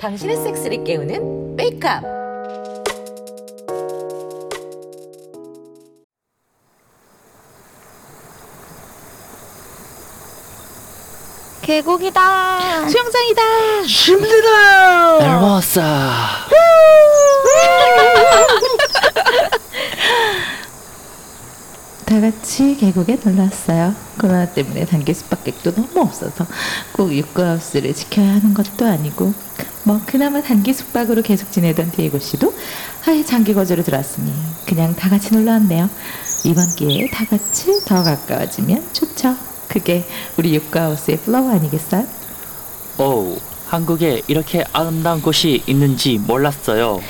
당신의 섹스를 깨우는 메이크업. 계곡이다. 수영장이다. 힘들다. 엘모사 다 같이 계곡에 놀러 왔어요. 코로나 때문에 단기 숙박객도 너무 없어서 꼭 육구하우스를 지켜야 하는 것도 아니고 뭐 그나마 단기 숙박으로 계속 지내던 디에고 씨도 아예 장기 거주로 들어왔으니 그냥 다 같이 놀러 왔네요. 이번 기회에 다 같이 더 가까워지면 좋죠. 그게 우리 육구하우스의 플로우 아니겠어요? 오 한국에 이렇게 아름다운 곳이 있는지 몰랐어요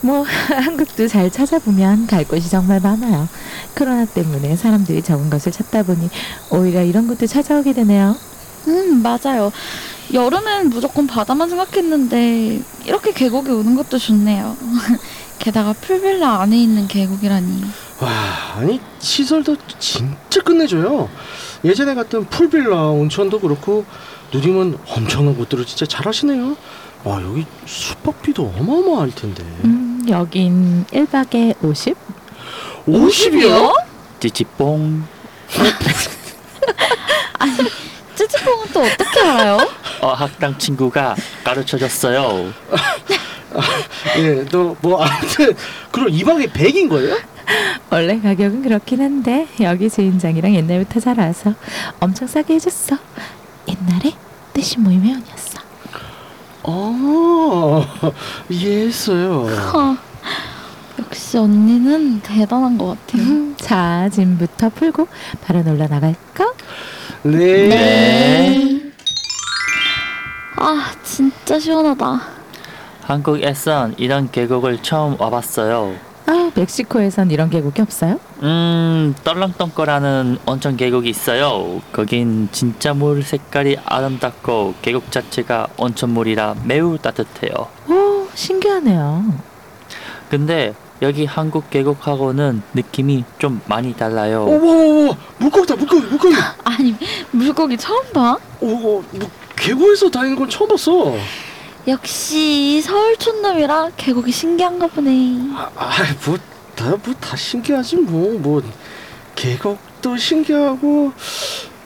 뭐 한국도 잘 찾아보면 갈 곳이 정말 많아요. 코로나 때문에 사람들이 적은 곳을 찾다 보니 오히려 이런 곳도 찾아오게 되네요. 음, 맞아요. 여름엔 무조건 바다만 생각했는데 이렇게 계곡에 오는 것도 좋네요. 게다가 풀빌라 안에 있는 계곡이라니. 와, 아니 시설도 진짜 끝내줘요. 예전에 갔던 풀빌라 온천도 그렇고 누님은 엄청난 곳들을 진짜 잘하시네요. 와 여기 숙박비도 어마어마할 텐데. 음, 여긴 1박에 50? 50이요? 찌찌뽕 찌찌뽕은 또 어떻게 알아요? 어 학당 친구가 가르쳐줬어요 예, 너뭐 아무튼 그럼 2박에 100인 거예요? 원래 가격은 그렇긴 한데 여기 주인장이랑 옛날부터 잘 알아서 엄청 싸게 해줬어. 옛날에 뜻이 모임의 원이었어. 아, 이해했어요. 하, 역시 언니는 대단한 것 같아요. 음, 자, 짐부터 풀고 바로 놀러 나갈까? 네. 아, 진짜 시원하다. 한국에선 이런 계곡을 처음 와봤어요 아, 멕시코에선 이런 계곡이 없어요? 음 떨렁덩거라는 온천 계곡이 있어요 거긴 진짜 물 색깔이 아름답고 계곡 자체가 온천물이라 매우 따뜻해요 오, 신기하네요. 근데 여기 한국 계곡하고는 느낌이 좀 많이 달라요 오오오 물고기다 물고기 물고기. 아니, 물고기 처음 봐? 오, 뭐 계곡에서 다니는 건 처음 봤어. 역시 서울 촌놈이라 계곡이 신기한가 보네. 아, 뭐, 다, 뭐, 다 신기하지, 뭐. 뭐, 계곡도 신기하고,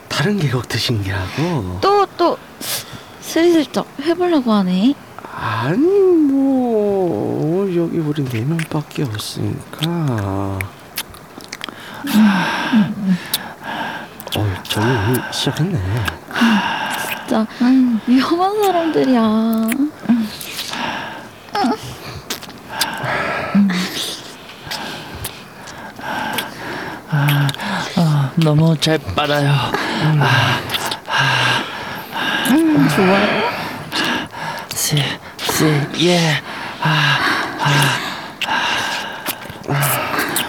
다른 계곡도 신기하고. 또, 또, 스리슬쩍 해보려고 하네. 아니, 뭐, 여기 우리 네 명밖에 없으니까. 어, 저희 이미 시작했네. 진짜 위험한 사람들이야. 아, 너무 잘 빨아요 좋아요. 시, 시, 예.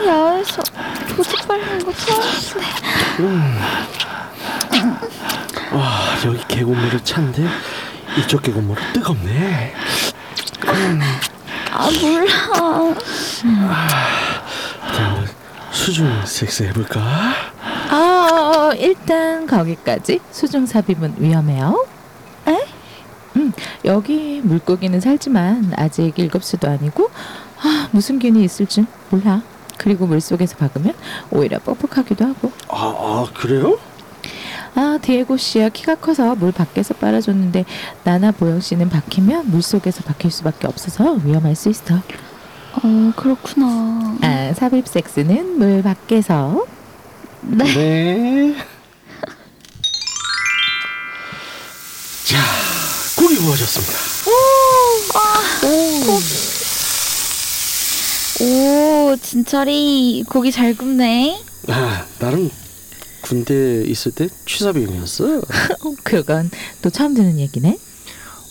야외에서 보지 빨는 거 처음이네. 와, 여기 계곡물은 찬데, 이쪽 계곡물은 뜨겁네. 아 몰라. 자, 한번 수중 섹스 해볼까? 아, 일단 거기까지 수중 삽입은 위험해요. 에? 음, 여기 물고기는 살지만 아직 일곱 수도 아니고 아, 무슨 균이 있을지 몰라. 그리고 물 속에서 박으면 오히려 뻑뻑하기도 하고. 아, 아 그래요? 아, 디에고 씨야 키가 커서 물 밖에서 빨아줬는데 나나 보영 씨는 박히면 물 속에서 박힐 수밖에 없어서 위험할 수 있어. 어 그렇구나. 아, 삽입 섹스는 물 밖에서. 네. 네. 자, 고기 구워졌습니다. 오 진철이 고기 잘 굽네. 아, 나름 군대 있을 때 취사병이었어. 어, 그건 또 처음 듣는 얘기네.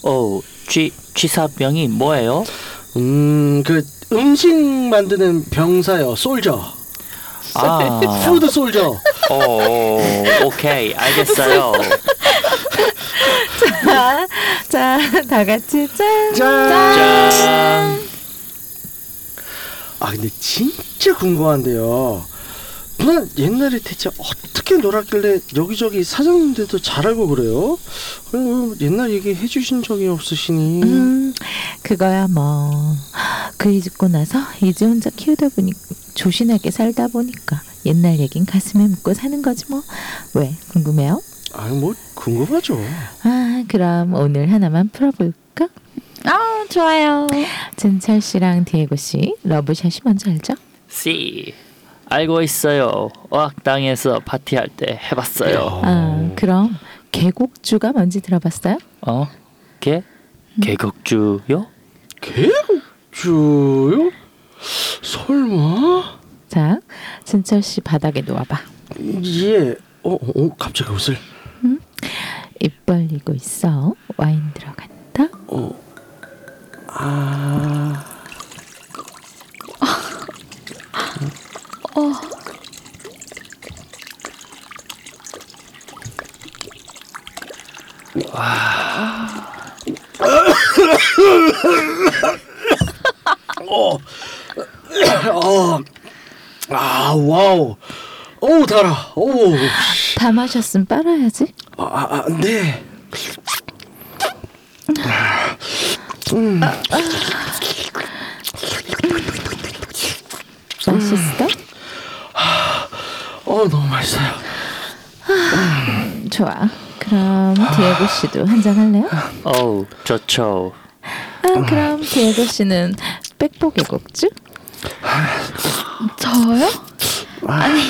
오, 취, 취사병이 뭐예요? 음, 그 음식 만드는 병사요, 솔저. 아, 푸드 솔저. 오, 오케이, 알겠어요. 자, 자, 다 같이 짠. 짠. 짠. 아, 근데 진짜 궁금한데요. 누나 옛날에 대체 어떻게 놀았길래 여기저기 사장님들도 잘 알고 그래요? 어, 옛날 얘기 해주신 적이 없으시니. 음, 그거야 뭐 그이 죽고 나서 이제 혼자 키우다 보니 조신하게 살다 보니까 옛날 얘긴 가슴에 묻고 사는 거지 뭐. 왜 궁금해요? 아니 뭐 궁금하죠. 아 그럼 오늘 하나만 풀어볼까? 아 좋아요. 진철 씨랑 디에고 씨 러브샷이 먼저 알죠? 씨 알고 있어요. 어학당에서 파티할 때 해봤어요. 아 그럼 계곡주가 뭔지 들어봤어요? 어? 개? 개국주요? 개국주요? 설마? 자 진철 씨 바닥에 놓아봐. 예. 어, 어 갑자기 옷을. 입 벌리고 있어. 와인 들어간다. 어. 아. 어. 어. 아, 와우. 오, 달아. 오. 다 마셨으면 빨아야지. 아, 아, 아, 네. 맛있어? 어, 너무 맛있어요. 좋아. 그럼 디에고 씨도 한 잔 할래요? 어우 좋죠. 아, 그럼 디에고 씨는 백보계곡주? 저요? 아니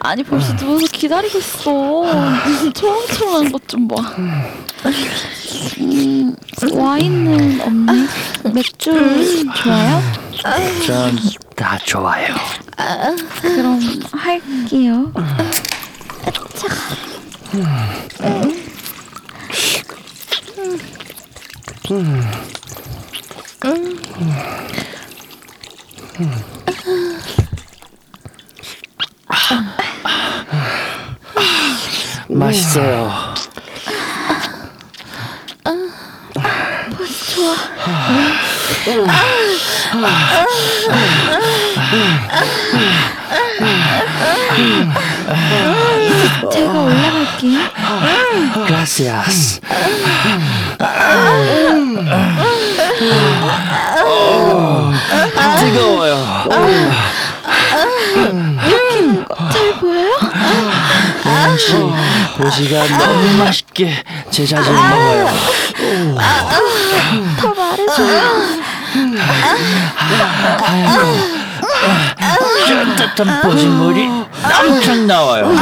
아니 벌써 누워서 기다리고 있어. 초롱초롱한 것 좀 봐. 음, 와인은 없니? 맥주 좋아요? 전 다 좋아요. 그럼 할게요. 맛있어요. 제가 올라갈게요. Gracias. 뜨거워요. 잘 보여요? 혹시 도시가 너무 맛있게 제 자신을 먹어요. 더 말해줘요. 쫀득한 보신물이 남창 나와요.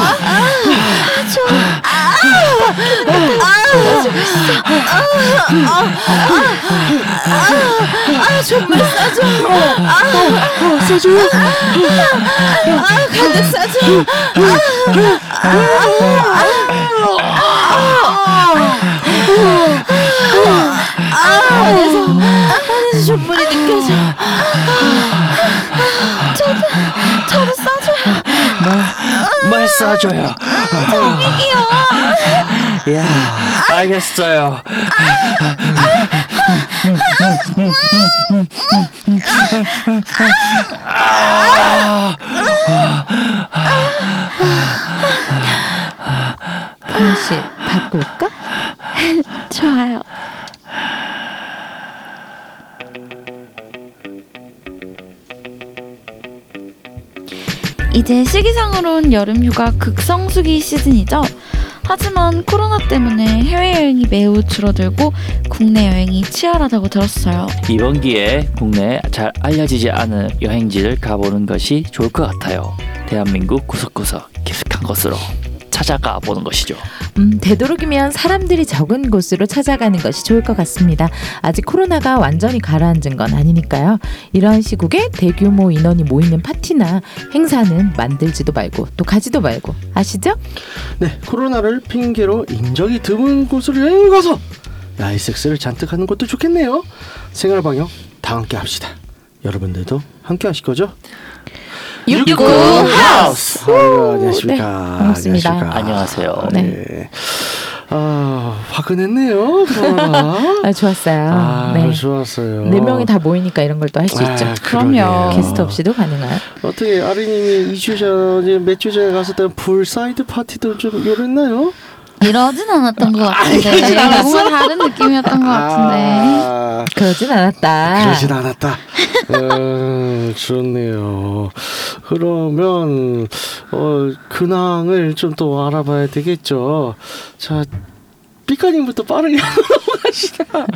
안에서 전물이 느껴져. 저도 저도 싸줘 요. 뭘 싸줘요? 야, 알겠어요. 씨 바꿀까? 좋아요. 이제 시기상으론 여름휴가 극성수기 시즌이죠. 하지만 코로나 때문에 해외여행이 매우 줄어들고 국내 여행이 치열하다고 들었어요. 이번 기회에 국내에 잘 알려지지 않은 여행지를 가보는 것이 좋을 것 같아요. 대한민국 구석구석 깊숙한 곳으로 찾아가 보는 것이죠. 음, 되도록이면 사람들이 적은 곳으로 찾아가는 것이 좋을 것 같습니다. 아직 코로나가 완전히 가라앉은 건 아니니까요. 이러한 시국에 대규모 인원이 모이는 파티나 행사는 만들지도 말고 또 가지도 말고 아시죠? 네, 코로나를 핑계로 인적이 드문 곳으로 여행을 가서 라이섹스를 잔뜩 하는 것도 좋겠네요. 생활 방역 다 함께 합시다. 여러분들도 함께 하실 거죠? 육구 하우스. 아이고, 안녕하십니까. 네, 반갑습니다. 안녕하십니까. 안녕하세요. 네. 네. 아 화끈했네요. 아, 좋았어요. 아 네. 좋았어요. 네 명이 다 모이니까 이런 걸 또 할 수 있죠. 아, 그럼요. 게스트 없이도 가능한. 어떻게 아리님이 2주 전에 몇주 전에 갔을 때 풀사이드 파티도 좀 요랬나요? 이러진 않았던 것 같은데 뭔가 다른 느낌이었던 것 같은데 아, 그러진 않았다. 그러진 않았다. 음, 좋네요. 그러면 어, 근황을 좀 또 알아봐야 되겠죠. 자, 삐까님부터 빠르게 넘어가시다.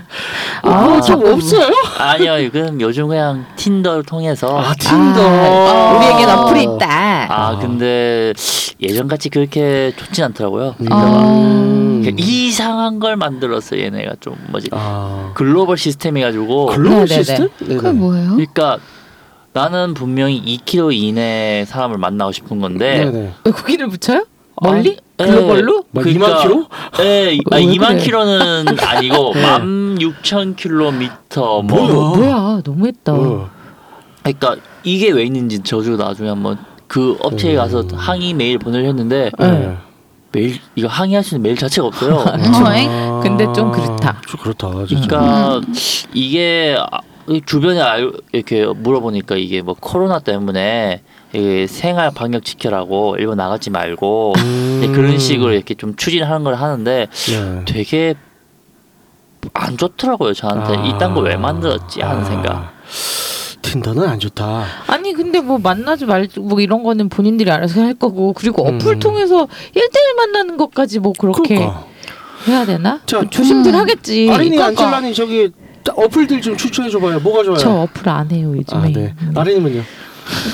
아, 아, 좀. 없어요? 아니요, 이건 요즘 그냥 틴더를 통해서 아, 틴더. 아, 우리에겐 어플이 있다. 아 근데 예전같이 그렇게 좋진 않더라고요. 음. 그러니까 이상한 걸 만들었어 얘네가 좀 뭐지 아, 글로벌 시스템 해가지고 글로벌 네네네. 시스템? 그게 뭐예요? 그러니까 나는 분명히 2km 이내 사람을 만나고 싶은 건데 네네. 왜 거기를 붙여요? 멀리? 아, 글로벌로? 막 2만 킬로? 예, 아, 왜 2만 그래? 킬로는 아니고 네. 16,000킬로미터 뭐 뭐야? 뭐야, 너무했다. 어. 그러니까 이게 왜 있는지 저도 나중에 한번 그 업체에 가서 항의 메일 보내려 했는데 네. 메일 이거 항의할 수 있는 메일 자체가 없어요. 아, 근데 좀 그렇다. 좀 그렇다. 진짜. 그러니까 이게 아, 이 주변에 알- 이렇게 물어보니까 이게 뭐 코로나 때문에 이게 생활 방역 지켜라고 일본 나가지 말고 음. 네, 그런 식으로 이렇게 좀 추진하는 걸 하는데 네. 되게 안 좋더라고요 저한테 아. 이딴 거 왜 만들었지 하는 아. 생각. 틴더는 안 좋다. 아니 근데 뭐 만나지 말고 뭐 이런 거는 본인들이 알아서 할 거고 그리고 어플 음. 통해서 1대1 만나는 것까지 뭐 그렇게 그러니까. 해야 되나? 자, 조심들 음. 하겠지. 아린이 그러니까 안젤라니 저기 어플들 좀 추천해 줘봐요. 뭐가 좋아요? 저 어플 안 해요 요즘에. 아, 네. 음. 아린이면요?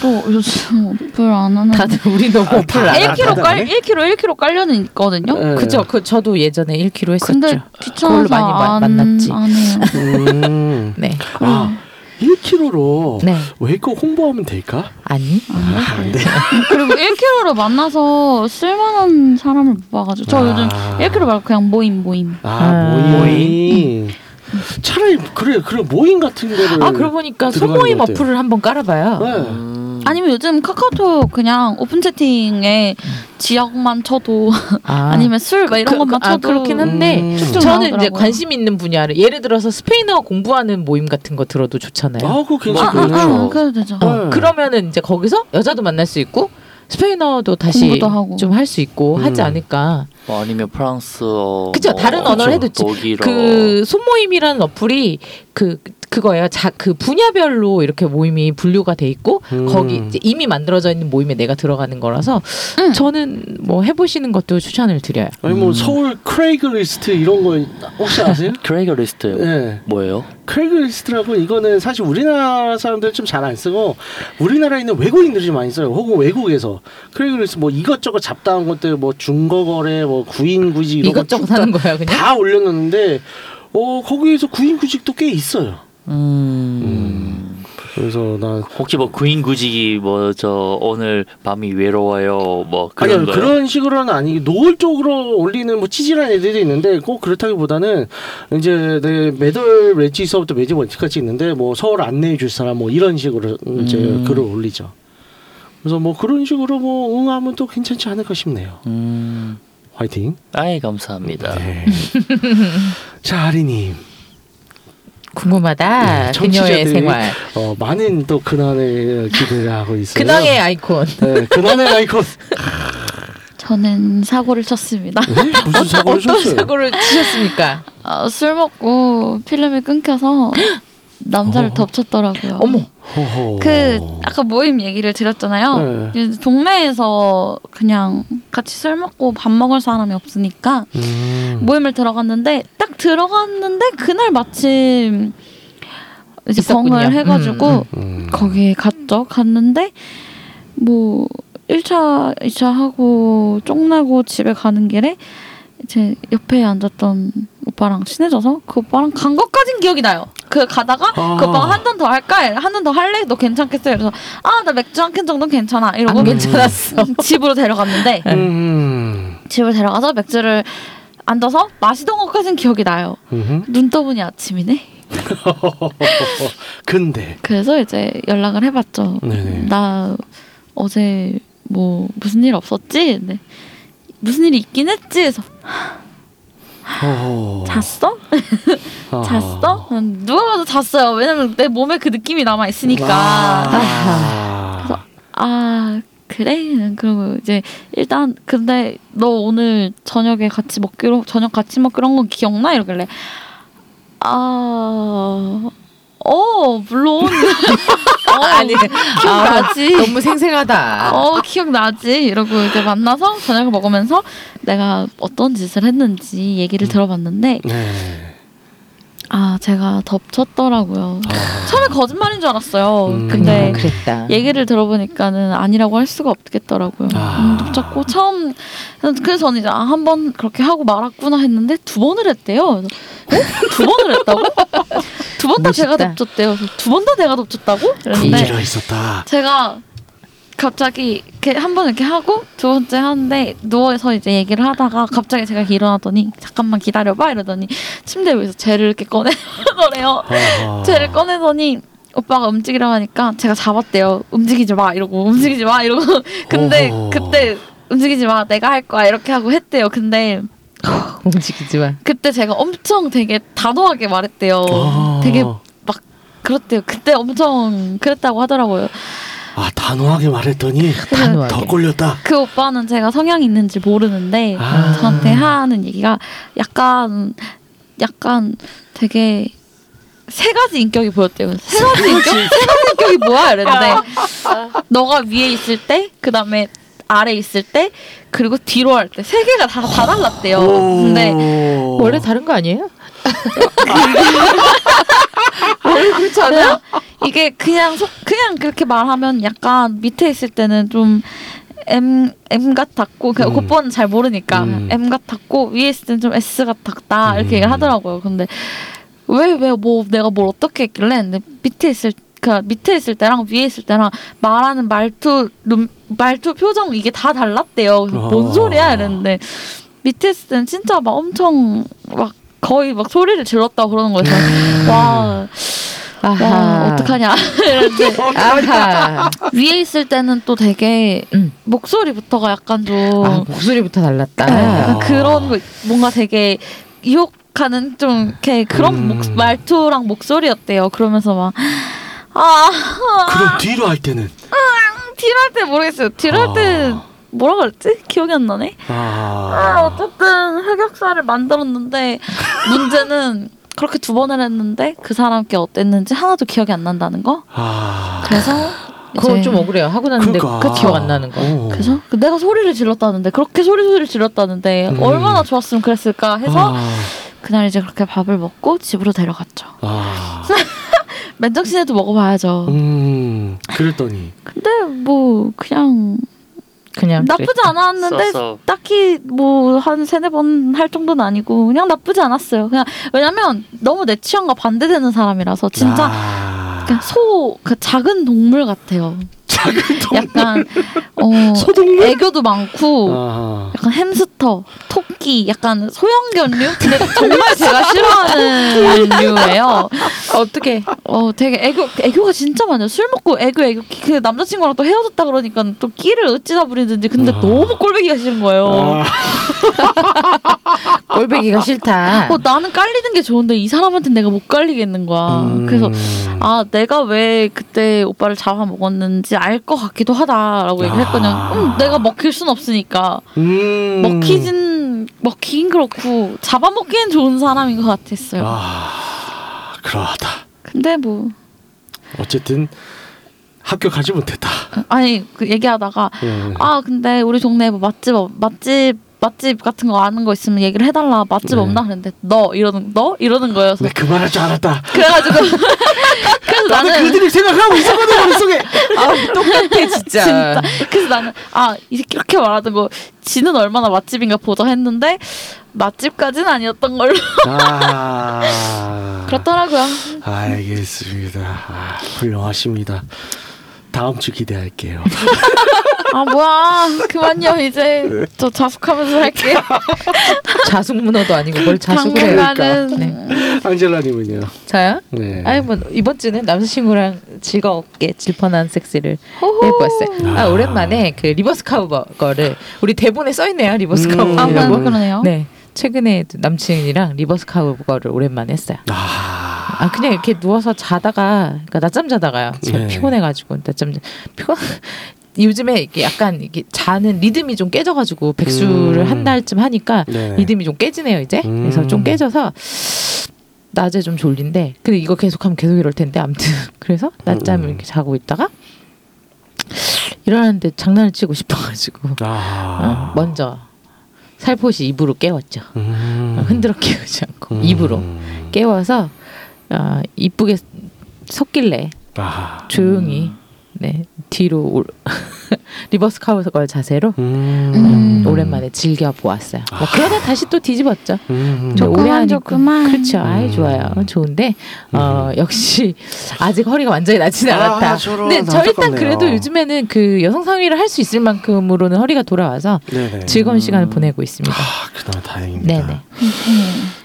또 요즘 어플 안 하는 다들 우리 너무 아, 어플 다- 안 일- 해. 1kg 다들 안깔 해? 1kg 1kg 깔려는 있거든요. 네. 그죠? 그 저도 예전에 1kg 했었죠. 근데 귀찮아서 많이 마- 안, 만났지. 안 해요. 음. 네. 아, 1kg로 네. 웨이커 홍보하면 될까? 아니. 아, 안 돼. 그리고 1kg로 만나서 쓸만한 사람을 못 봐가지고 저 요즘 아. 1kg 말고 그냥 모임 모임. 아, 아. 모임. 차라리 그래 그래 모임 같은 거를 아 그러고 보니까 소모임? 어플을 한번 깔아봐요. 네. 음, 아니면 요즘 카카오톡 그냥 오픈 채팅에 지역만 쳐도 아. 아니면 술 막 이런 그- 것만 아, 쳐도 그렇긴 한데 음. 좀 저는 이제 나오더라고요. 관심 있는 분야를 예를 들어서 스페인어 공부하는 모임 같은 거 들어도 좋잖아요. 아, 그거 아, 아, 괜찮네. 아, 그래도 되죠. 어, 네. 그러면은 이제 거기서 여자도 만날 수 있고 스페인어도 다시 공부도 하고. 좀 할 수 있고 음. 하지 않을까. 뭐 아니면 프랑스어 그죠? 뭐 다른 언어를 해도 지- 독일어 그 손모임이라는 어플이 그 그거예요. 자, 그 분야별로 이렇게 모임이 분류가 돼 있고 음. 거기 이제 이미 만들어져 있는 모임에 내가 들어가는 거라서 음. 저는 뭐 해보시는 것도 추천을 드려요. 아니 뭐 서울 Craigslist 이런 거 혹시 아세요? Craigslist 네. 뭐예요? Craigslist라고 이거는 사실 우리나라 사람들 좀 잘 안 쓰고 우리나라에 있는 외국인들이 좀 많이 써요. 혹은 외국에서 Craigslist 뭐 이것저것 잡다한 것들 뭐 중고거래 뭐 구인구직 이런 이것저것 거쭉 하는 거야 그냥. 다 올려놓는데 어 거기에서 구인구직도 꽤 있어요. 음. 그래서 난 혹시 뭐 구인구직이 뭐 저 오늘 밤이 외로워요 뭐 그런 아니요 거요? 그런 식으로는 아니 노골적으로 올리는 뭐 찌질한 애들이 있는데 꼭 그렇다기보다는 이제 내 매달 웨지서부터 매주 원칙까지 있는데 뭐 서울 안내해 줄 사람 뭐 이런 식으로 이제 음. 글을 올리죠. 그래서 뭐 그런 식으로 뭐 응하면 또 괜찮지 않을까 싶네요. 음. 화이팅. 아이 감사합니다. 네. 자 아리님 궁금하다. 네, 그녀의 청취자들이- 생활. 어, 많은 또 근황을 기대를 하고 있어요. 근황의 아이콘. 네, 근황의 아이콘. 저는 사고를 쳤습니다. 네? 무슨 사고를 어떤 쳤어요? 사고를 치셨습니까? 아, 술 먹고 필름이 끊겨서 남자를 어. 덮쳤더라고요. 어머. 호호. 그 아까 모임 얘기를 드렸잖아요. 네. 그 동네에서 그냥 같이 술 먹고 밥 먹을 사람이 없으니까 음. 모임을 들어갔는데 딱 들어갔는데 그날 마침 이제 있었군요. 벙을 해가지고 음, 음. 거기에 갔죠. 갔는데 뭐 1차, 2차 하고 쪽나고 집에 가는 길에 이제 옆에 앉았던 오빠랑 친해져서 그 오빠랑 간 것까진 기억이 나요. 그 가다가 아. 그 오빠가 한 잔 더 할까? 한 잔 더 할래? 너 괜찮겠어? 그래서 아 나 맥주 한 캔 정도는 괜찮아. 이러고 안 괜찮았어. 집으로 데려갔는데 음. 집을 데려가서 맥주를 앉아서 마시던 것까진 기억이 나요. 음흠. 눈 떠보니 아침이네. 근데 그래서 이제 연락을 해봤죠. 네네. 나 어제 뭐 무슨 일 없었지? 근데 무슨 일이 있긴 했지. 그래서 어. 잤어? 아. 잤어? 음, 누가 봐도 잤어요. 왜냐면 내 몸에 그 느낌이 남아 있으니까. 아. 아 그래? 그리고 이제 일단 근데 너 오늘 저녁에 같이 먹기로 저녁 같이 먹기로 한건 기억나? 이러길래 아. 어 물론 어, 아니 기억나지 너무 생생하다. 어 기억나지 이러고 이제 만나서 저녁을 먹으면서 내가 어떤 짓을 했는지 얘기를 들어봤는데 네. 아 제가 덮쳤더라고요 아. 처음에 거짓말인 줄 알았어요 음. 근데 그랬다. 얘기를 들어보니까는 아니라고 할 수가 없겠더라고요. 아. 음, 덮쳤고 처음 그래서 저는 이제 아, 한 번 그렇게 하고 말았구나 했는데 두 번을 했대요. 어? 두 번을 했다고? 두 번 다 제가. 덮쳤대요. 두 번 다 내가 덮쳤다고? 이랬는데 군기가 있었다. 제가 갑자기 이렇게 한 번 이렇게 하고 두 번째 하는데 누워서 이제 얘기를 하다가 갑자기 제가 일어나더니 잠깐만 기다려봐 이러더니 침대 위에서 쟤를 이렇게 꺼내더래요. 쟤를 꺼내더니 오빠가 움직이라고 하니까 제가 잡았대요. 움직이지 마 이러고 움직이지 마 이러고 근데 어허. 그때 움직이지 마 내가 할 거야 이렇게 하고 했대요. 근데 움직이지 마. 그때 제가 엄청 되게 단호하게 말했대요. 아. 되게 막 그렇대요. 그때 엄청 그랬다고 하더라고요. 아 단호하게 말했더니 단호하게. 더 꼴렸다. 그 오빠는 제가 성향이 있는지 모르는데 아. 저한테 하는 얘기가 약간 약간 되게 세 가지 인격이 보였대요. 세 가지 인격? 세 가지 인격이 뭐야? 이랬는데 너가 위에 있을 때, 그 다음에 아래 있을 때, 그리고 뒤로 할 때 세 개가 다, 다 달랐대요. 근데 원래 다른 거 아니에요? 그렇지 않아요? 이게 그냥 속 그냥 그렇게 말하면 약간 밑에 있을 때는 좀 M M 같았고 그 음. 오빠는 잘 모르니까 음. M 같았고 위에 있을 때는 좀 S 같았다 이렇게 음. 얘기를 하더라고요. 근데 왜 왜 뭐 내가 뭘 어떻게 했길래 근데 밑에 있을 그 밑에 있을 때랑 위에 있을 때랑 말하는 말투 눈, 말투 표정 이게 다 달랐대요. 그래서 뭔 아. 소리야 이랬는데 밑에 있을 때는 진짜 막 엄청 막 거의 막 소리를 질렀다고 그러는 거예요. 그래서 와, 와 어떡하냐 이랬는데 아하. 위에 있을 때는 또 되게 음. 목소리부터가 약간 좀 아, 목소리부터 달랐다. 네, 아. 약간 그런 거 뭔가 되게 유혹하는 좀 이렇게 그런 음. 목, 말투랑 목소리였대요. 그러면서 막 아, 그럼 뒤로 할 때는 딜할 때 모르겠어요. 딜할 때 아. 뭐라 그랬지? 기억이 안 나네. 아, 아. 어쨌든 흑역사를 만들었는데 문제는 그렇게 두 번을 했는데 그 사람께 어땠는지 하나도 기억이 안 난다는 거. 아. 그래서 그거 이제 좀 억울해요. 하고 났는데 그러니까. 그 기억 안 나는 거. 어. 그래서 그 내가 소리를 질렀다는데 그렇게 소리 소리 질렀다는데 음. 얼마나 좋았으면 그랬을까 해서 아. 그날 이제 그렇게 밥을 먹고 집으로 데려갔죠. 아. 맨정신에도 먹어봐야죠. 음. 그랬더니 근데 뭐 그냥 그냥 나쁘지. 않았는데 써서 딱히 뭐 한 세네 번 할 정도는 아니고 그냥 나쁘지 않았어요. 그냥 왜냐면 너무 내 취향과 반대되는 사람이라서 진짜 아. 그냥 소, 그 작은 동물 같아요. 작은 동 약간 어 소동물? 애교도 많고 아. 약간 햄스터, 토끼, 약간 소형견류? 근데 정말 제가 싫어하는 류예요. 어떻게? 어, 되게 애교, 애교가 진짜 많아요. 술 먹고 애교, 애교. 그 남자친구랑 또 헤어졌다 그러니까 또 끼를 어찌다 부리든지. 근데 아. 너무 꼴보기가 싫은 거예요. 아. 꼴배기가 싫다. 어, 나는 깔리는 게 좋은데 이 사람한테 내가 못 깔리겠는 거야. 음. 그래서 아 내가 왜 그때 오빠를 잡아 먹었는지 알 것 같기도 하다라고 얘기를 했거든요. 아. 음, 내가 먹힐 순 없으니까 음. 먹히진 먹히긴 그렇고 잡아먹기엔 좋은 사람인 것 같았어요. 아. 그러하다. 근데 뭐 어쨌든 합격하지 못했다. 아니 그 얘기하다가 예. 아 근데 우리 동네에 뭐 맛집 없- 맛집 맛집 같은 거 아는 거 있으면 얘기를 해달라 맛집 네. 없나 그랬는데 너 이러는 너 이러는 거예요. 그래서 내 그만할 줄 알았다. 그래가지고 그래서 나는 나는 그들이 생각하고 있었거든 머릿속에. 아, 똑같아 진짜. 진짜. 그래서 나는 아 이렇게 말하는 거 지는 얼마나 맛집인가 보자 했는데 맛집까지는 아니었던 걸로 아. 그렇더라고요. 알겠습니다. 아, 훌륭하십니다. 다음 주 기대할게요. 아 뭐야 그만요 이제 저 자숙하면서 할게요. 자숙 문어도 아니고 뭘 자숙을 해요. 당분간은 네. 안젤라님은요? 저요? 네. 아니 뭐 이번 주는 남자친구랑 즐겁게 질펀한 섹스를 호호. 해보았어요. 아 오랜만에 그 리버스 카우버 거를 우리 대본에 써 있네요. reverse 음. 아 cowgirl라고. 뭐 그러네요. 네. 최근에 남친이랑 reverse cowgirl를 오랜만에 했어요. 아, 아 그냥 이렇게 누워서 자다가 그러니까 낮잠 자다가요. 제가 네. 피곤해가지고 낮잠 자- 피곤. 요즘에 이게 약간 이게 자는 리듬이 좀 깨져가지고 백수를 음. 한 달쯤 하니까 네. 리듬이 좀 깨지네요 이제. 음. 그래서 좀 깨져서 낮에 좀 졸린데 근데 이거 계속하면 계속 이럴 텐데 아무튼 그래서 낮잠을 음. 이렇게 자고 있다가 일어났는데 장난을 치고 싶어가지고 아, 어, 먼저 살포시 입으로 깨웠죠. 음. 어, 흔들어 깨우지 않고 음. 입으로 깨워서 어, 이쁘게 섰길래 아, 조용히 네 뒤로 올- reverse cowgirl 자세로 음. 음. 오랜만에 즐겨 보았어요. 뭐 그러다 다시 또 뒤집었죠. 음. 조그만 하니까 조그만. 그렇죠. 아이 음. 좋아요. 좋은데 어 역시 아직 허리가 완전히 낫진 아, 않았다. 저런 근데 저 일단. 그래도 요즘에는 그 여성 상위를 할 수 있을 만큼으로는 허리가 돌아와서 네네. 즐거운 시간을 보내고 있습니다. 아, 그나마 다행입니다. 네네.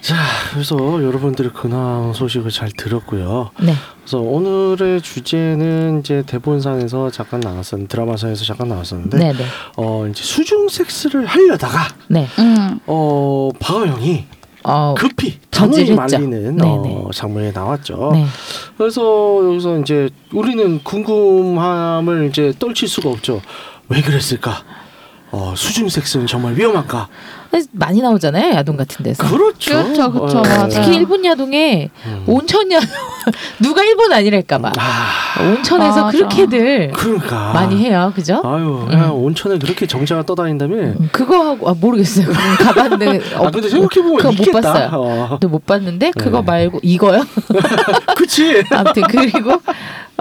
자, 그래서 여러분들의 근황 소식을 잘 들었고요. 네. 그래서 오늘의 주제는 이제 대본상에서 잠깐 나왔었는데 드라마상에서 잠깐 나왔었는데 네 네. 어 이제 수중 섹스를 하려다가 네. 음. 어 박하영이 어. 급히 단호히. 말리는 네네. 어, 장면이 나왔죠. 네. 그래서 여기서 이제 우리는 궁금함을 이제 떨칠 수가 없죠. 왜 그랬을까? 어, 수중 섹스는 정말 위험할까? 많이 나오잖아요. 야동 같은 데서. 그렇죠. 그렇죠, 그렇죠. 어, 맞아요. 특히 일본 야동에 음. 온천 야동 누가 일본 아니랄까봐 아, 온천에서 맞아. 그렇게들 그러니까 많이 해요. 그죠? 아유, 야, 온천에 그렇게 정자가 떠다닌다며? 음, 그거 하고 아, 모르겠어요. 가봤는데 아 근데 생각해 보면 그거 못 있겠다. 봤어요. 어. 근데 못 봤는데 그거 네. 말고 이거요. 그치. 아무튼 그리고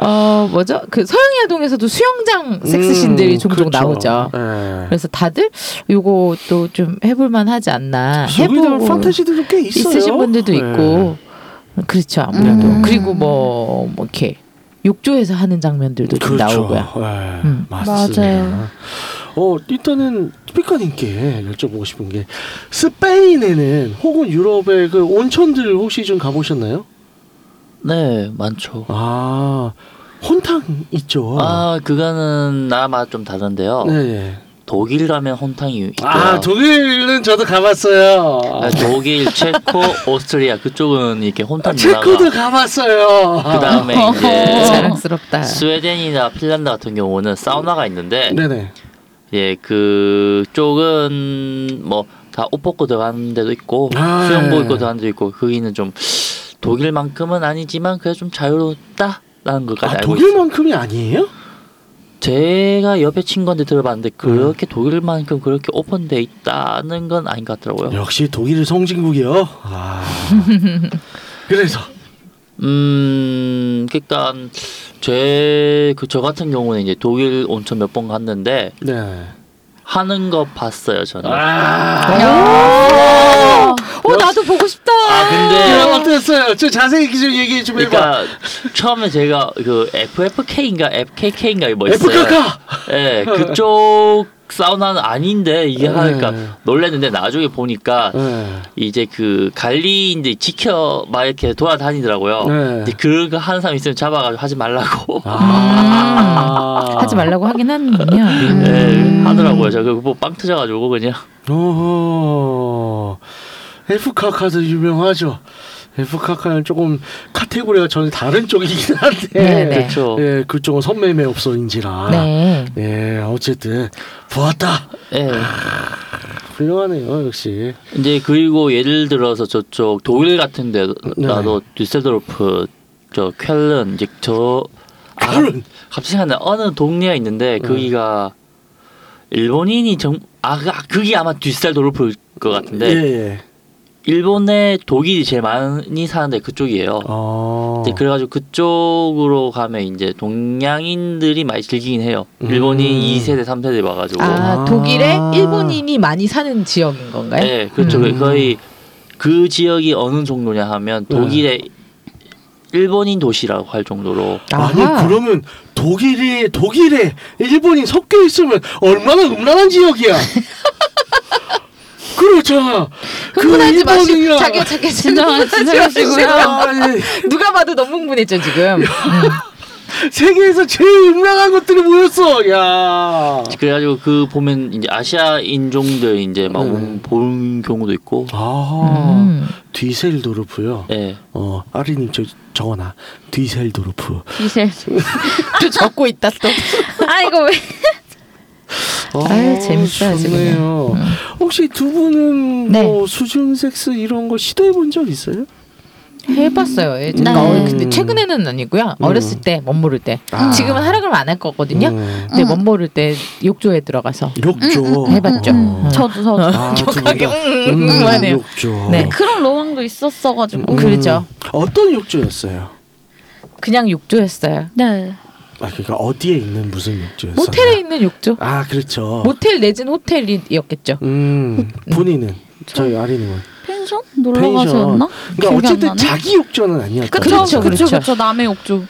어 뭐죠? 그 서양 야동에서도 수영장 음, 섹스신들이 종종 그렇죠. 나오죠. 예. 그래서 다들 요것도 좀 해볼만 하지 않나 해보고 판타지들도 꽤 있어요. 있으신 분들도 예. 있고 그렇죠 아무래도 음. 그리고 뭐, 뭐 이렇게 욕조에서 하는 장면들도 좀 그렇죠. 나오고요. 예, 음. 맞습니다. 맞아요. 어 일단은 스피커님께 여쭤보고 싶은 게 스페인에는 혹은 유럽의 그 온천들 혹시 좀 가보셨나요? 네, 많죠. 아 혼탕 있죠. 아, 그거는 나라마다 좀 다른데요. 네. 독일 가면 혼탕이 있고요. 아 독일은 저도 가봤어요. 아, 독일, 체코, 오스트리아 그쪽은 이렇게 혼탕 아, 체코도 가봤어요. 그 다음에 네. 이제 자랑스럽다. 스웨덴이나 핀란드 같은 경우는 사우나가 있는데 네네. 예 그쪽은 뭐 다 옷 벗고 들어가는 데도 있고 아, 수영복 예. 입고 들어가는 데도 있고 거기는 좀 독일만큼은 아니지만 그래도 좀 자유롭다라는 것까지 아 알고 있어요. 독일만큼이 아니에요? 제가 옆에 친구한테 들어봤는데 그렇게 독일만큼 그렇게 오픈돼 있다는 건 아닌 것 같더라고요. 역시 독일 성진국이요. 아 그래서 음, 그러니까 제 그 저 같은 경우는 이제 독일 온천 몇 번 갔는데 네. 하는 거 봤어요 저는. 아, 어 나도 보고 싶다. 아, 근데 야, 어땠어요? 좀 자세히 좀 얘기 좀 해봐. 그러니까 처음에 제가 그 FFK인가 FKK인가 뭐 있어요. FKK. 예, 그쪽 사우나는 아닌데 이게 네. 하니까 놀랐는데 나중에 보니까 네. 이제 그 관리인들이 지켜 막 이렇게 돌아다니더라고요. 네. 근데 그거 하는 사람 있으면 잡아가지고 하지 말라고. 아. 하지 말라고 하긴 하는군요. 네, 하더라고요. 저 그거 보고 빵 터져가지고 그냥. 오호. F카카도 유명하죠. F카카는 조금 카테고리가 전혀 다른 쪽이긴 한데. 네, 네. 그렇죠. 예, 그쪽은 선매매 업소인지라. 네. 예, 어쨌든 보았다. 예. 훌륭하네요, 역시. 이제 그리고 예를 들어서 저쪽 독일 같은 데 네. 나도 düsseldorf 저 쾰른 이제 저 아, 쾰른. 갑자기 생각나 어느 동네가 있는데 거기가 일본인이 정아 그게 아마 düsseldorf일 것 같은데 예, 예. 일본에 독일이 제일 많이 사는데 그쪽이에요. 어. 네, 그래가지고 그쪽으로 가면 이제 동양인들이 많이 즐기긴 해요. 음. 일본인 2세대, 3세대 와가지고. 아 아. 독일에 일본인이 많이 사는 지역인 건가요? 네, 그렇죠. 음. 거의 그 지역이 어느 정도냐 하면 네. 독일의 일본인 도시라고 할 정도로 아니 아하. 그러면 독일이 독일에 일본이 섞여 있으면 얼마나 음란한 지역이야. 그렇잖아. 흥분하지 마시고 일본이야. 자기가 자기 진정하- 진정하시고요. 누가 봐도 너무 흥분했죠 지금. 음. 세계에서 제일 음란한 것들이 모였어. 야. 그래가지고 그 보면 이제 아시아 인종들 이제 막 네. 보는 경우도 있고. 아. 음. 뒤셀도르프요. 예. 어, 아리님 저 적어놔. 뒤셀도르프. 이세. 또 적고 있다 또. 아 이거 왜? 아유, 재밌어, 아주 좋네요. 혹시 두 분은 네. 뭐 수중 섹스 이런 거 시도해 본 적 있어요? 해봤어요. 예전에. 네. 어, 근데 최근에는 아니고요. 음. 어렸을 때못 모를 때. 아. 지금은 하라 그러면 안할 거거든요. 음. 근데 못 모를 때 욕조에 들어가서 욕조. 해봤죠. 어. 저도 저도. 아. 격하게 음, 음, 하네요. 욕조. 네. 그런 로망도 있었어가지고. 음. 그렇죠. 어떤 욕조였어요? 그냥 욕조였어요. 네. 아 그러니까 어디에 있는 무슨 욕조였어요? 모텔에 있는 욕조. 아 그렇죠. 모텔 내진 호텔이었겠죠. 음 본인은 저희 아리님은 펜션 놀러 가서였나? 그러니까 어쨌든. 자기 욕조는 아니었다. 그렇죠, 그렇죠. 그쵸 남의 욕조.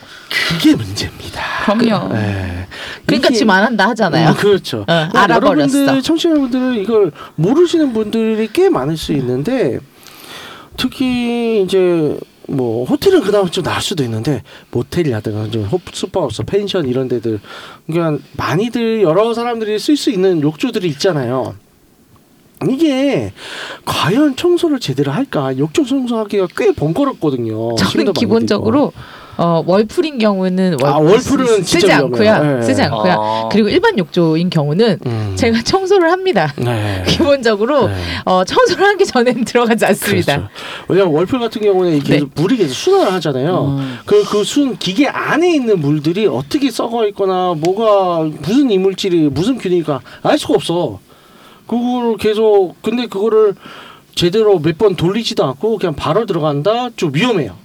그게 문제입니다. 그럼요. 네. 그러니까 이게- 지금 안 한다 하잖아요. 음, 그렇죠. 어, 그러니까 알아버렸어. 여러분들 청취자분들은 이걸 모르시는 분들이 꽤 많을 수 있는데 특히 이제 뭐 호텔은 그나마 좀 나을 수도 있는데 모텔이라든가 좀 호- 숙박업소 펜션 이런 데들 그러니까 많이들 여러 사람들이 쓸 수 있는 욕조들이 있잖아요. 이게 과연 청소를 제대로 할까? 욕조 청소하기가 꽤 번거롭거든요. 저는 기본적으로 어, 월풀인 경우는 아, 월풀 월풀은 쓰- 쓰지 진짜 않고요. 위험해요. 네. 쓰지 않고요. 아. 그리고 일반 욕조인 경우는. 음. 제가 청소를 합니다. 네. 기본적으로 네. 어, 청소를 하기 전에는 들어가지 않습니다. 그렇죠. 왜냐면 월풀 같은 경우는 이게 네. 계속 물이 계속 순환을 하잖아요. 음. 그그 순 기계 안에 있는 물들이 어떻게 썩어 있거나 뭐가 무슨 이물질이 무슨 균이가 알 수가 없어. 그거를 계속 근데 그거를 제대로 몇 번 돌리지도 않고 그냥 바로 들어간다 좀 위험해요.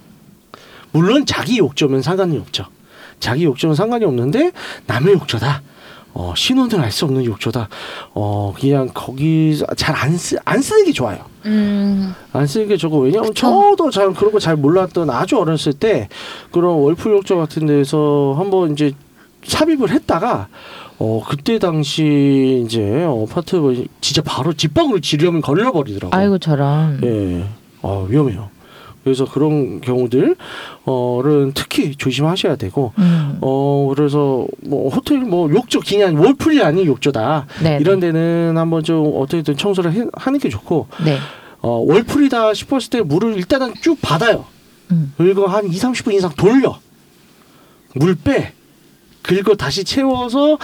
물론 자기 욕조면 상관이 없죠. 자기 욕조는 상관이 없는데 남의 욕조다. 어, 신원을 알 수 없는 욕조다. 어, 그냥 거기 잘안 쓰, 안 쓰는 게 좋아요. 음. 안 쓰는 게 좋고 왜냐면 그쵸. 저도 잘 그런 거 잘 몰랐던 아주 어렸을 때 그런 월풀 욕조 같은 데서 한번 이제 삽입을 했다가 어 그때 당시 이제 아파트 뭐 진짜 바로 집방으로 지르면 걸려버리더라고. 아이고 저런. 예, 어 위험해요. 그래서 그런 경우들 어는 특히 조심하셔야 되고 음. 어 그래서 뭐 호텔 뭐 욕조 그냥 월풀이 아닌 욕조다 네. 이런 데는 한번 좀 어떻게든 청소를 해, 하는 게 좋고 네. 어, 월풀이다 싶었을 때 물을 일단은 쭉 받아요. 음. 그리고 한 2, 30분 이상 돌려. 물 빼. 그리고 다시 채워서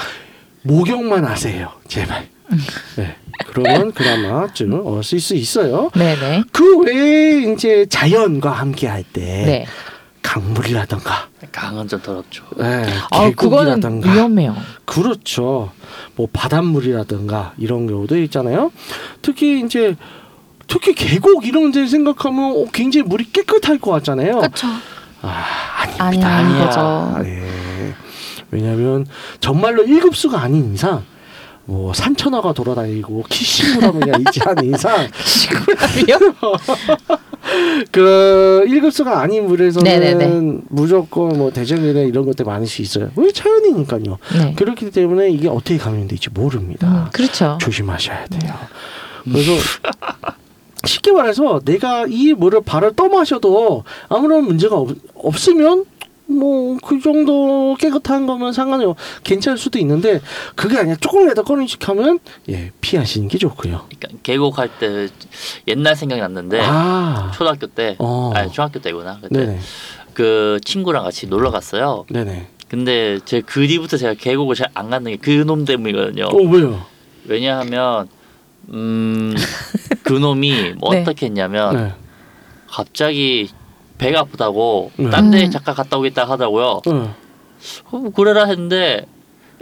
목욕만 하세요. 제발. 네. 그러면 그나마 좀쓸 수 있어요. 네네. 그 외에 이제 자연과 함께 할 때 네. 강물이라던가 강은 좀 더럽죠. 네, 아 그거는 계곡이라던가 위험해요. 그렇죠. 뭐 바닷물이라든가 이런 경우도 있잖아요. 특히 이제 특히 계곡 이런 데 생각하면 어, 굉장히 물이 깨끗할 것 같잖아요. 그쵸. 아, 아닙니다. 아니야. 거죠. 네. 왜냐하면 정말로 1급수가 아닌 이상 뭐 산천어가 돌아다니고 키시무라미가 있지 않은 이상 시골하면 그 1급수가 아닌 물에서는 네네네. 무조건 뭐 대장균이나 이런 것들 많을 수 있어요. 왜 자연이니까요. 네. 그렇기 때문에 이게 어떻게 감염될지 모릅니다. 음, 그렇죠. 조심하셔야 돼요. 그래서 쉽게 말해서 내가 이 물을 발을 떠마셔도 아무런 문제가 없, 없으면 뭐 그 정도 깨끗한 거면 상관이 없, 괜찮을 수도 있는데 그게 아니라 조금이라도 꺼내식하면 예 피하시는 게 좋고요. 그러니까 계곡 할 때 옛날 생각이 났는데 아, 초등학교 때, 어. 아니 중학교 때구나. 그때 네네, 그 친구랑 같이 놀러 갔어요. 네네. 근데 제 그 뒤부터 제가 계곡을 잘 안 가는 게 그 놈 때문이거든요. 어 왜요? 왜냐하면 음, 그 놈이 뭐 네. 어떻게 했냐면 네. 갑자기 배가 아프다고 네. 딴데 음. 잠깐 갔다 오겠다 하더라고요. 어, 뭐 그래라 했는데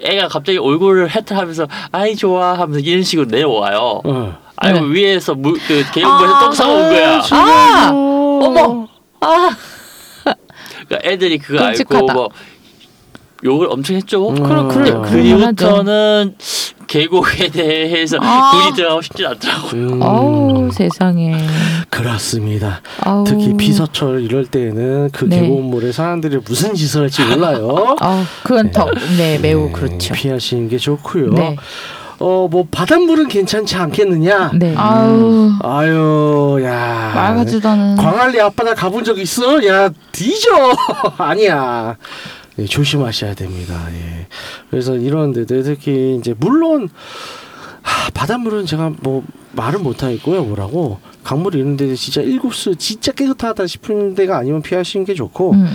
애가 갑자기 얼굴을 해탈하면서 아이 좋아 하면서 이런 식으로 내려와요. 어. 아이고 네. 위에서 물그 계곡물에서 똥 싸온 거야. 아! 어머. 어머. 아 그러니까 애들이 그거 끔찍하다. 알고 뭐 욕을 엄청 했죠. 음. 그럼 그래 음. 그리고부터는 계곡에 대해서 아. 굳이 들어가고 싶지 않더라고. 음, 어우 세상에. 그렇습니다. 아우. 특히 비서철 이럴 때는 그 네. 계곡물에 사람들이 무슨 짓을 할지 몰라요. 아 그건 더 네 매우 그렇죠. 피하시는 게 좋고요. 네. 어, 뭐 바닷물은 괜찮지 않겠느냐? 네. 아우 아유, 야. 말 같지도 않은. 광안리 앞바다 가본 적 있어? 야, 뒤져. 아니야. 예, 조심하셔야 됩니다. 예. 그래서 이런 데들 특히 이제 물론 하, 바닷물은 제가 뭐 말을 못 하겠고요. 뭐라고 강물 이런 데 진짜 일급수 진짜 깨끗하다 싶은 데가 아니면 피하시는 게 좋고 음.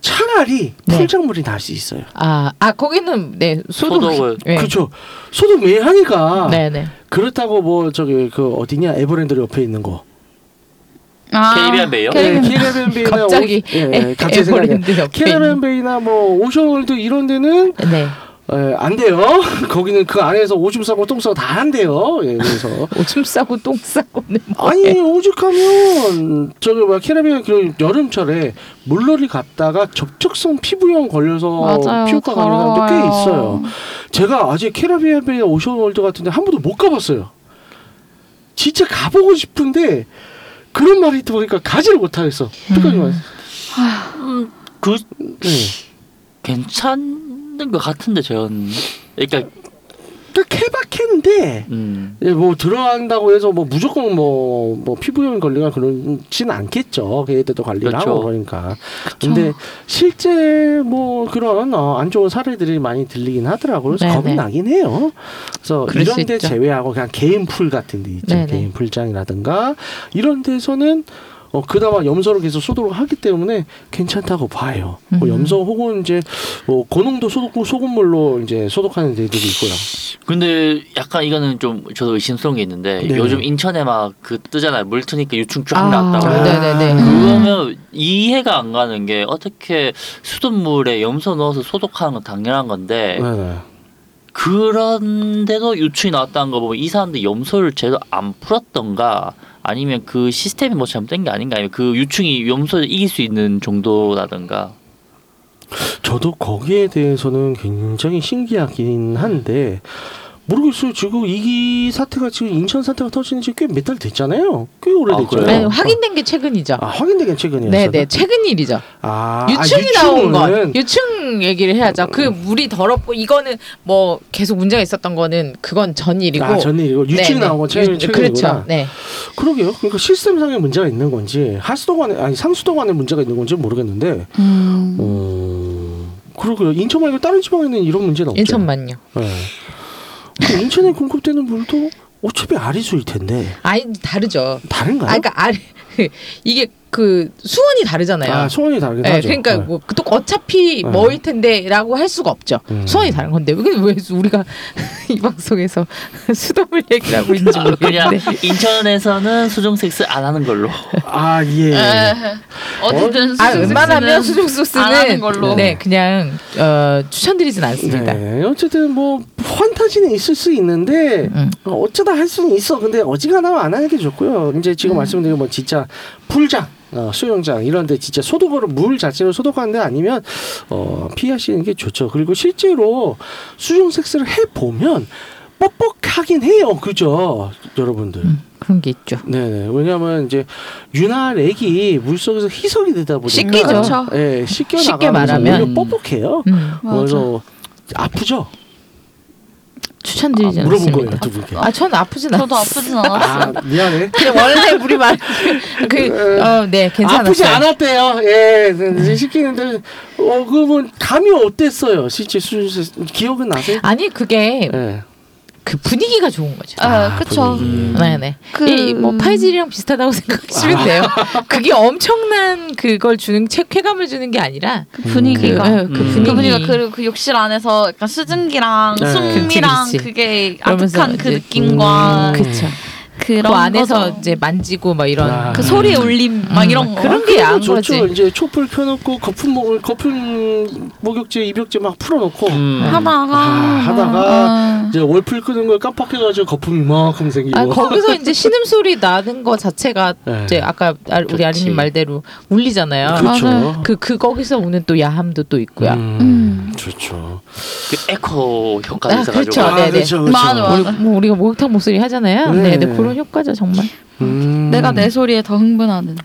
차라리 네. 풀장 물이 날 수 있어요. 아, 아 거기는 네 소독. 소독을. 네. 그렇죠. 소독 매일 하니까 네네. 그렇다고 뭐 저기 그 어디냐 에버랜드 옆에 있는 거. 아, 캐리비안 베이요? 예, 캐리비안 베이나 갑자기 오, 예, 예, 갑자기 생각이 에버랜드 옆에 캐리비안 베이나 뭐 오션월드 이런 데는 네. 예, 안 돼요. 거기는 그 안에서 오줌 싸고 똥 싸고 다 한대요. 예, 그래서 오줌 싸고 똥 싸고는 뭐. 아니 오죽하면 저기 뭐 캐리비안 그 여름철에 물놀이 갔다가 접촉성 피부염 걸려서 맞아요. 피부과 가는 사람도 꽤 더러워요. 있어요. 제가 아직 캐리비안 베이 오션월드 같은데 한 번도 못 가봤어요. 진짜 가보고 싶은데 그런 말이 들으니까 가지를 못하겠어. 끝까지 말. 음, 그 네. 괜찮은 것 같은데 전. 그러니까 그러니까 케바케인데 음. 예, 뭐 들어간다고 해서 뭐 무조건 뭐, 뭐 피부염 걸리거나 그러진 않겠죠. 걔들도 관리를 그렇죠. 하고 그러니까. 근데 실제 뭐 그런 어, 안 좋은 사례들이 많이 들리긴 하더라고요. 그래서 네네. 겁이 나긴 해요. 그래서 이런 데 있죠. 제외하고 그냥 개인 풀 같은 데 있죠. 네네. 개인 풀장이라든가 이런 데서는 어, 그나마 염소를 계속 소독을 하기 때문에 괜찮다고 봐요. 뭐 음. 염소 혹은 이제 뭐 고농도 소독 소금물로 이제 소독하는 데들이 있고요. 근데 약간 이거는 좀 저도 의심스러운 게 있는데 네. 요즘 인천에 막 그 뜨잖아요. 물 트니까 유충 쫙 아, 나왔다고. 네네네. 그러면 이해가 안 가는 게 어떻게 수돗물에 염소 넣어서 소독하는 건 당연한 건데 네네. 그런데도 유충이 나왔다는 거 보면 이 사람들 염소를 제대로 안 풀었던가 아니면 그 시스템이 뭐 잘못된 게 아닌가 아니면 그 유충이 염소를 이길 수 있는 정도라든가 저도 거기에 대해서는 굉장히 신기하긴 한데 모르겠어요. 지금 이 사태가 지금 인천 사태가 터진 지 꽤 몇 달 됐잖아요. 꽤 오래됐죠. 그래요? 네, 확인된 게 최근이죠. 아, 확인되긴 최근이었어요. 네 네 최근 일이죠. 아, 유충이 아, 나온 건 유충 얘기를 해야죠. 그 물이 더럽고 이거는 뭐 계속 문제가 있었던 거는 그건 전 일이고. 아, 전 일이고 유충이 네네. 나온 건 최근 유- 최근이구나. 그렇죠. 네. 그러게요. 그러니까 시스템상의 문제가 있는 건지 하수도관에 아니 상수도관에 문제가 있는 건지 모르겠는데. 음. 어, 그러게요. 인천 말고 다른 지방에는 이런 문제는 없죠. 인천만요. 네. 그 인천에 공급되는 물도 어차피 아리수일 텐데 아니 다르죠. 다른가요? 아, 그러니까 아래 이게 그 수원이 다르잖아요. 아, 소원이 다르긴 네, 하죠. 그러니까 네. 뭐또 어차피 네. 뭐일 텐데라고 할 수가 없죠. 음. 수원이 다른 건데 왜, 왜 우리가 이 방송에서 수돗물 얘기를 하고 있는지 그냥 모르겠는데. 인천에서는 수중 섹스 안 하는 걸로 아 예. 어디든 아 수중 웬만하면 섹스는 수중 안 하는 소스는 걸로. 네 그냥 어, 추천드리진 않습니다. 네, 어쨌든 뭐 환타지는 있을 수 있는데 음. 어, 어쩌다 할 수는 있어. 근데 어지간하면 안 하는 게 좋고요. 이제 지금 말씀드린 뭐 진짜 풀장, 어, 수영장 이런 데 진짜 소독으로 물 자체를 소독하는 데 아니면 어, 피하시는 게 좋죠. 그리고 실제로 수중 섹스를 해 보면 뻑뻑하긴 해요. 그죠, 여러분들. 음, 그런 게 있죠. 네네. 왜냐하면 이제 윤활액이 물 속에서 희석이 되다 보니까 씻기죠. 그렇죠. 예, 씻겨 쉽게 나가면서 말하면. 뻑뻑해요. 음. 그래서 아프죠. 추천드리진 아, 물어본 않습니다. 거예요, 두 분께. 아, 전 아프진 저도 않았어요. 아프진 않았어요. 아 미안해. 그냥 원래 물이 많 그, 어, 네, 괜찮았어요. 아프지 않았대요. 예, 네, 시키는데 어 그분 감이 어땠어요? 실제 수 기억은 나세요? 아니 그게 예. 그 분위기가 좋은 거죠. 아, 그쵸. 분위기. 네네. 그- 이뭐 파이질이랑 비슷하다고 생각하시면 돼요. 그게 엄청난 그걸 주는 체, 쾌감을 주는 게 아니라 그 분위기가. 그, 예, 그 음. 분위기. 그 분위기가 그, 그 욕실 안에서 약간 수증기랑 네. 숨이랑 그치. 그게 아득한 그 느낌과 음. 그쵸. 그런 그 안에서 거죠. 이제 만지고 막 이런 아. 그 소리의 울림 막 음, 이런 거 그런 게 야한 좋죠. 거지. 이제 촛불 켜놓고 거품 목 거품 목욕제 입욕제 막 풀어놓고 음. 하다가 아, 하다가 아, 이제 월풀 끄는 걸 깜빡해가지고 거품이 이만큼 생기고. 아 거기서 이제 신음 소리 나는 거 자체가 네. 이제 아까 아- 우리. 아리님 말대로 울리잖아요. 그렇죠. 맞아요. 그, 그 거기서 오는 또 야함도 또 있고요. 음, 음. 좋죠. 그 에코 효과가 아, 있어가지고 그렇죠. 아, 네네. 그렇죠, 그렇죠. 맞아, 맞아. 우리, 뭐 우리가 목욕탕 목소리 하잖아요. 네. 네, 네, 그런 효과죠 정말. 음. 내가 내 소리에 더 흥분하는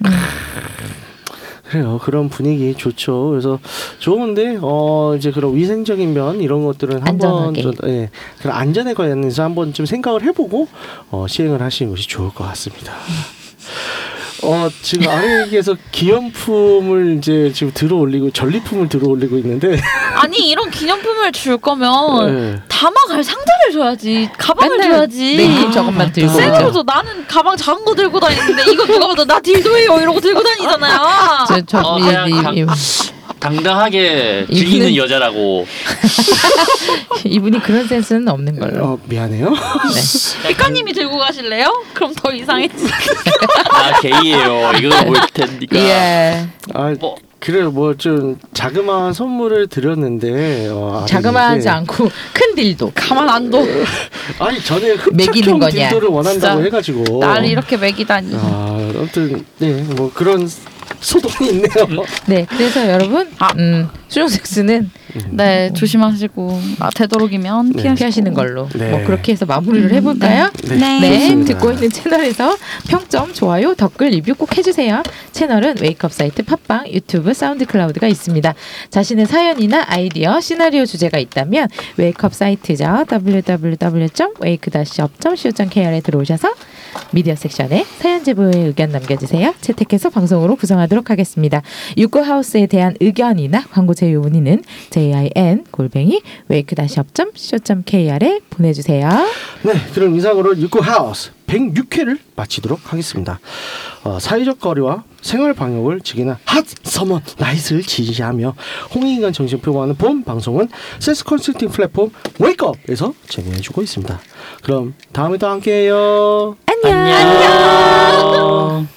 그래요. 그런 분위기 좋죠. 그래서 좋은데 어 이제 그런 위생적인 면 이런 것들은 한번 예. 그런 안전에 관련해서 한번 좀 생각을 해보고 어 시행을 하시는 것이 좋을 것 같습니다. 어 지금 아래에서 기념품을 이제 지금 들어 올리고 전리품을 들어 올리고 있는데. 아니 이런 기념품을 줄 거면 네. 담아갈 상자를 줘야지. 가방을 맨날 줘야지. 저것만 들고 생으로도 나는 가방 작은 거 들고 다니는데 이거 누가 봐도 나 딜도예요 이러고 들고 다니잖아요. 저, 저, 어, 이- 그냥 이- 당- 이- 당당하게 즐기는 이분은- 여자라고. 이분이 그런 센스는 없는 걸로. 어 미안해요. 네. 백가님이 들고 가실래요? 그럼 더 이상해지. 아 게이예요. 이거 뭘 텐니까. 예. 아 뭐. 그래 뭐좀 자그마한 선물을 드렸는데 어, 자그마하지. 않고 큰 딜도. 가만 안 둬. 아니 전에 흡착형 거냐. 딜도를 원한다고 진짜. 해가지고 나를 이렇게 먹이다니. 아 아무튼 네 뭐 그런 소동이 있네요. 네, 그래서 여러분, 아. 음, 수용 섹스는 네 조심하시고 아, 되도록이면 네. 피하시고. 피하시는 걸로. 네. 뭐 그렇게 해서 마무리를 해볼까요? 네, 네, 좋습니다. 듣고 있는 채널에서 평점, 좋아요, 댓글, 리뷰 꼭 해주세요. 채널은 Wake Up 사이트 팟빵, 유튜브, SoundCloud가 있습니다. 자신의 사연이나 아이디어, 시나리오 주제가 있다면 Wake Up 사이트죠. www.wake-up.co.kr에 들어오셔서 미디어 섹션에 사연 제보의 의견 남겨주세요. 채택해서 방송으로 구성하도록 하겠습니다. 육구하우스에 대한 의견이나 광고 제휴 문의는 jin 골뱅이 wake-up.co.kr에 보내주세요. 네, 그럼 이상으로 육구 하우스 106회를 마치도록 하겠습니다. 어, 사회적 거리와 생활 방역을 지키는 hot summer nights를 지지하며 홍익인간 정신 표방하는 본 방송은 섹스 컨설팅 플랫폼 Wake Up에서 진행해주고 있습니다. 그럼 다음에 또 함께해요. 안녕. 안녕.